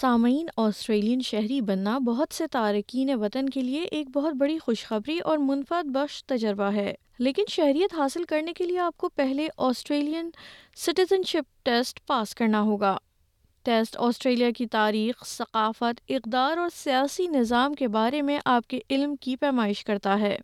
سامعین آسٹریلین شہری بننا بہت سے تارکین وطن کے لیے ایک بہت بڑی خوشخبری اور منفرد بخش تجربہ ہے لیکن شہریت حاصل کرنے کے لیے آپ کو پہلے Australian citizenship test pass کرنا ہوگا ٹیسٹ آسٹریلیا کی تاریخ ثقافت اقدار اور سیاسی نظام کے بارے میں آپ کے علم کی پیمائش کرتا ہے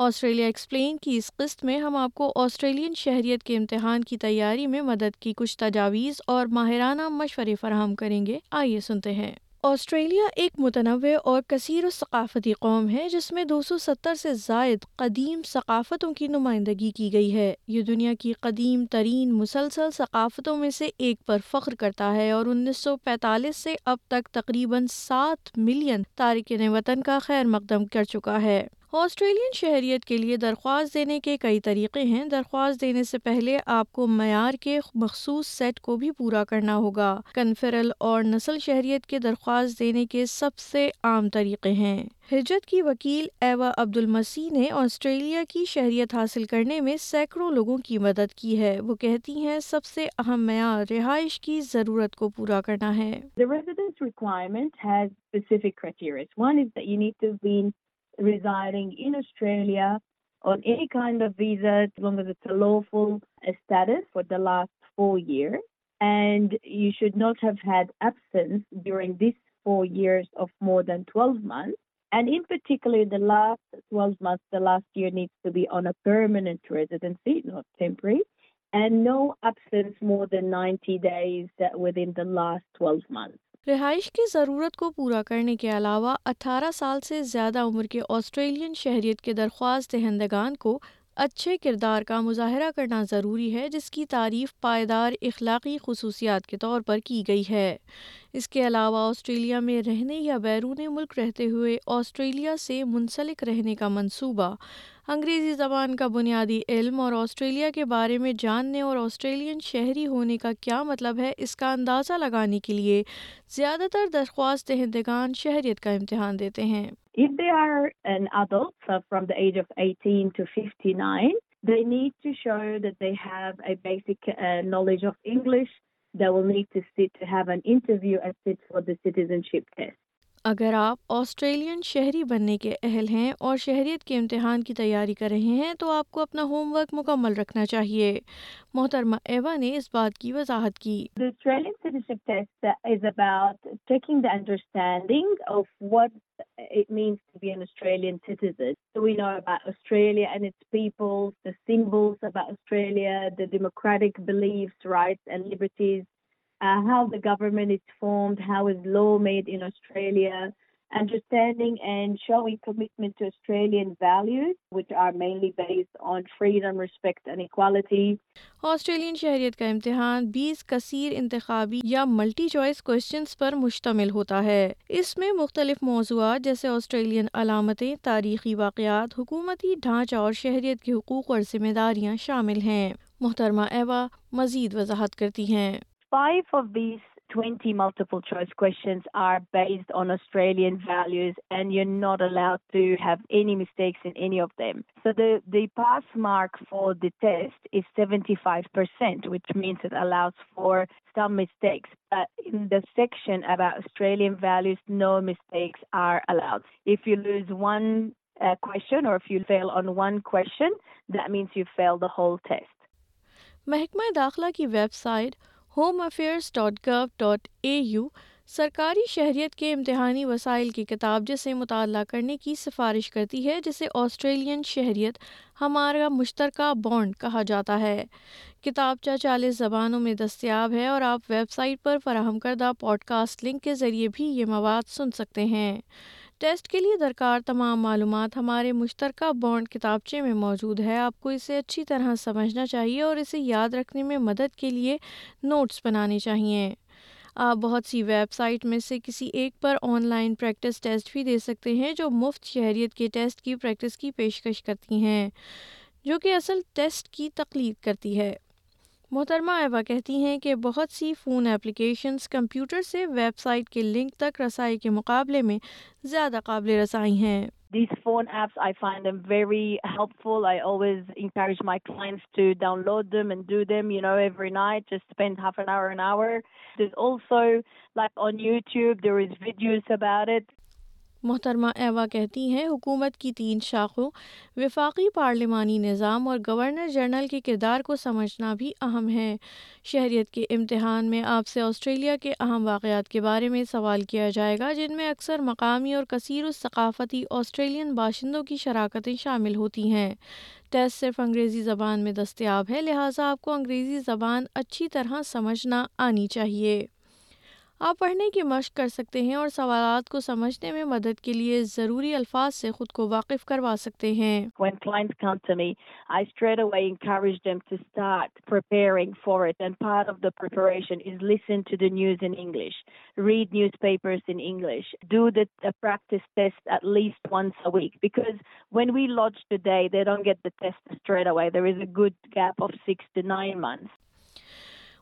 آسٹریلیا ایکسپلین کی اس قسط میں ہم آپ کو آسٹریلین شہریت کے امتحان کی تیاری میں مدد کی کچھ تجاویز اور ماہرانہ مشورے فراہم کریں گے آئیے سنتے ہیں آسٹریلیا ایک متنوع اور کثیر و ثقافتی قوم ہے جس میں دو سو ستر سے زائد قدیم ثقافتوں کی نمائندگی کی گئی ہے یہ دنیا کی قدیم ترین مسلسل ثقافتوں میں سے ایک پر فخر کرتا ہے اور انیس سو پینتالیس سے اب تک تقریباً سات ملین تارکین وطن کا خیر مقدم کر چکا ہے آسٹریلین شہریت کے لیے درخواست دینے کے کئی طریقے ہیں درخواست دینے سے پہلے آپ کو معیار کے مخصوص سیٹ کو بھی پورا کرنا ہوگا کنفرل اور نسل شہریت کے درخواست دینے کے سب سے عام طریقے ہیں ہجرت کی وکیل ایوا عبد المسیح نے آسٹریلیا کی شہریت حاصل کرنے میں سینکڑوں لوگوں کی مدد کی ہے وہ کہتی ہیں سب سے اہم معیار رہائش کی ضرورت کو پورا کرنا ہے residing in Australia on any kind of visa, as long as it's a lawful status, for the last 4 years. And you should not have had absence during these 4 years of more than 12 months. And in particular, the last 12 months, the last year needs to be on a permanent residency, not temporary, and no absence more than 90 days within the last 12 months. رہائش کی ضرورت کو پورا کرنے کے علاوہ اٹھارہ سال سے زیادہ عمر کے آسٹریلین شہریت کے درخواست دہندگان کو اچھے کردار کا مظاہرہ کرنا ضروری ہے جس کی تعریف پائیدار اخلاقی خصوصیات کے طور پر کی گئی ہے اس کے علاوہ آسٹریلیا میں رہنے یا بیرون ملک رہتے ہوئے آسٹریلیا سے منسلک رہنے کا منصوبہ انگریزی زبان کا بنیادی علم اور آسٹریلیا کے بارے میں جاننے اور آسٹریلین شہری ہونے کا کیا مطلب ہے اس کا اندازہ لگانے کے لیے زیادہ تر درخواست دہندگان شہریت کا امتحان دیتے ہیں اگر آپ آسٹریلین شہری بننے کے اہل ہیں اور شہریت کے امتحان کی تیاری کر رہے ہیں تو آپ کو اپنا ہوم ورک مکمل رکھنا چاہیے محترمہ ایوا نے اس بات کی وضاحت کی uh, how the government is formed, how is law made in Australia, understanding and showing commitment to Australian values, which are mainly based on freedom, respect and equality. Australian شہریت کا امتحان بیس کثیر انتخابی یا ملٹی چوائس کوشچنس پر مشتمل ہوتا ہے اس میں مختلف موضوعات جیسے آسٹریلین علامتیں تاریخی واقعات حکومتی ڈھانچہ اور شہریت کے حقوق اور ذمہ داریاں شامل ہیں محترمہ ایوا مزید وضاحت کرتی ہیں فائیو ٹوئنٹی ملٹی محکمہ home affairs dot gov dot A U سرکاری شہریت کے امتحانی وسائل کی کتاب جسے مطالعہ کرنے کی سفارش کرتی ہے جسے آسٹریلین شہریت ہمارا مشترکہ بانڈ کہا جاتا ہے کتاب چا چالیس زبانوں میں دستیاب ہے اور آپ ویب سائٹ پر فراہم کردہ پوڈ کاسٹ لنک کے ذریعے بھی یہ مواد سن سکتے ہیں ٹیسٹ کے لیے درکار تمام معلومات ہمارے مشترکہ بانڈ کتابچے میں موجود ہے آپ کو اسے اچھی طرح سمجھنا چاہیے اور اسے یاد رکھنے میں مدد کے لیے نوٹس بنانے چاہئیں آپ بہت سی ویب سائٹ میں سے کسی ایک پر آن لائن پریکٹس ٹیسٹ بھی دے سکتے ہیں جو مفت شہریت کے ٹیسٹ کی پریکٹس کی پیشکش کرتی ہیں جو کہ اصل ٹیسٹ کی تقلید کرتی ہے محترمہ ایوا کہتی ہیں کہ بہت سی فون کمپیوٹر سے ویب سائٹ کے کے لنک تک رسائی مقابلے میں زیادہ قابل رسائی ہیں محترمہ ایوا کہتی ہیں حکومت کی تین شاخوں وفاقی پارلیمانی نظام اور گورنر جنرل کے کردار کو سمجھنا بھی اہم ہے شہریت کے امتحان میں آپ سے آسٹریلیا کے اہم واقعات کے بارے میں سوال کیا جائے گا جن میں اکثر مقامی اور کثیر و ثقافتی آسٹریلین باشندوں کی شراکتیں شامل ہوتی ہیں ٹیسٹ صرف انگریزی زبان میں دستیاب ہے لہٰذا آپ کو انگریزی زبان اچھی طرح سمجھنا آنی چاہیے آپ پڑھنے کی مشق کر سکتے ہیں اور سوالات کو سمجھنے میں مدد کے لیے ضروری الفاظ سے خود کو واقف کروا سکتے ہیں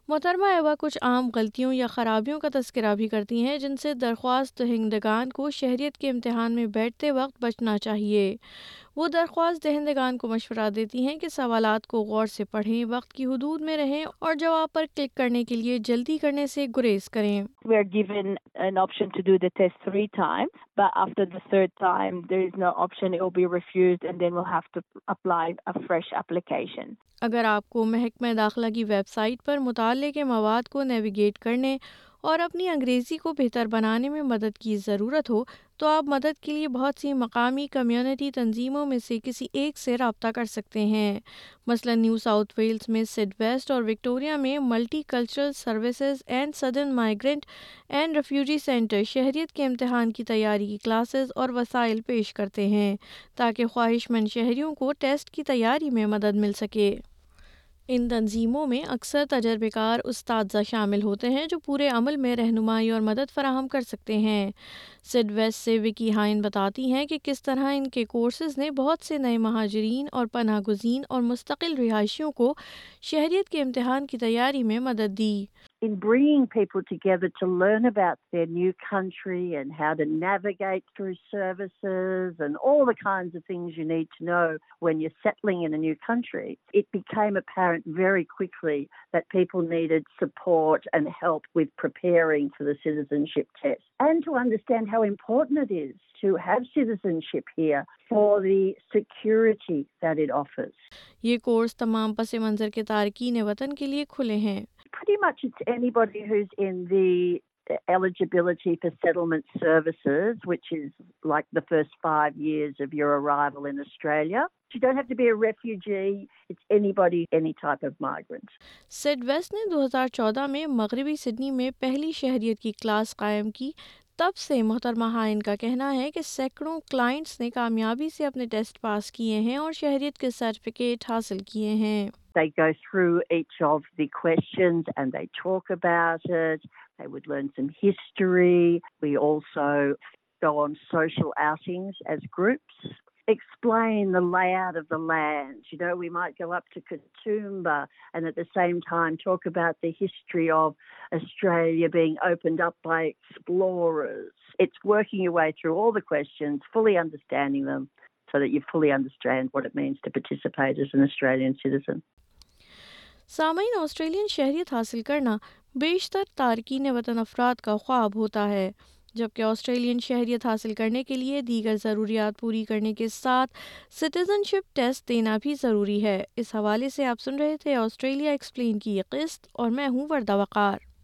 محترمہ ایوا کچھ عام غلطیوں یا خرابیوں کا تذکرہ بھی کرتی ہیں جن سے درخواست دہندگان کو شہریت کے امتحان میں بیٹھتے وقت بچنا چاہیے وہ درخواست دہندگان کو مشورہ دیتی ہیں کہ سوالات کو غور سے پڑھیں وقت کی حدود میں رہیں اور جواب پر کلک کرنے کے لیے جلدی کرنے سے گریز کریں اگر آپ کو محکمہ داخلہ کی ویب سائٹ پر مطالعے کے مواد کو نیویگیٹ کرنے اور اپنی انگریزی کو بہتر بنانے میں مدد کی ضرورت ہو تو آپ مدد کے لیے بہت سی مقامی کمیونٹی تنظیموں میں سے کسی ایک سے رابطہ کر سکتے ہیں مثلا نیو ساؤتھ ویلز میں سڈ ویسٹ اور وکٹوریا میں multicultural services and southern migrant and refugee centre شہریت کے امتحان کی تیاری کی کلاسز اور وسائل پیش کرتے ہیں تاکہ خواہش مند شہریوں کو ٹیسٹ کی تیاری میں مدد مل سکے ان تنظیموں میں اکثر تجربہ کار اساتذہ شامل ہوتے ہیں جو پورے عمل میں رہنمائی اور مدد فراہم کر سکتے ہیں ویسٹ سے وکی ہائن بتاتی ہیں کہ کس طرح ان کے کورسز نے بہت سے نئے مہاجرین اور پناہ گزین اور مستقل رہائشیوں کو شہریت کے امتحان کی تیاری میں مدد دی یہ کورس تمام پس منظر کے تارکین وطن کے لیے کھلے ہیں pretty much it's anybody who's in the eligibility for settlement services, which is like the first five years of your arrival in Australia. You don't have to be a refugee. It's anybody, any type of migrant. Sid West نے 2014 میں مغربی Sydney میں پہلی شہریت کی class قائم کی تب سے محترمہ ہائن کا کہنا ہے کہ سینکڑوں کلائنٹس نے کامیابی سے اپنے ٹیسٹ پاس کیے ہیں اور شہریت کے سرٹیفکیٹ حاصل کیے ہیں تھرو ایٹسنس ووڈ لرن سم ہسٹری ویسوس ایکسپلائن چند دا ہسٹری آف ایسٹرینگ پنجابنس فلی انڈرسٹینسٹینسٹرین سامعین آسٹریلین شہریت حاصل کرنا بیشتر تارکین وطن افراد کا خواب ہوتا ہے جبکہ آسٹریلین شہریت حاصل کرنے کے لیے دیگر ضروریات پوری کرنے کے ساتھ سٹیزن شپ ٹیسٹ دینا بھی ضروری ہے اس حوالے سے آپ سن رہے تھے آسٹریلیا ایکسپلین کی یہ قسط اور میں ہوں وردہ وقار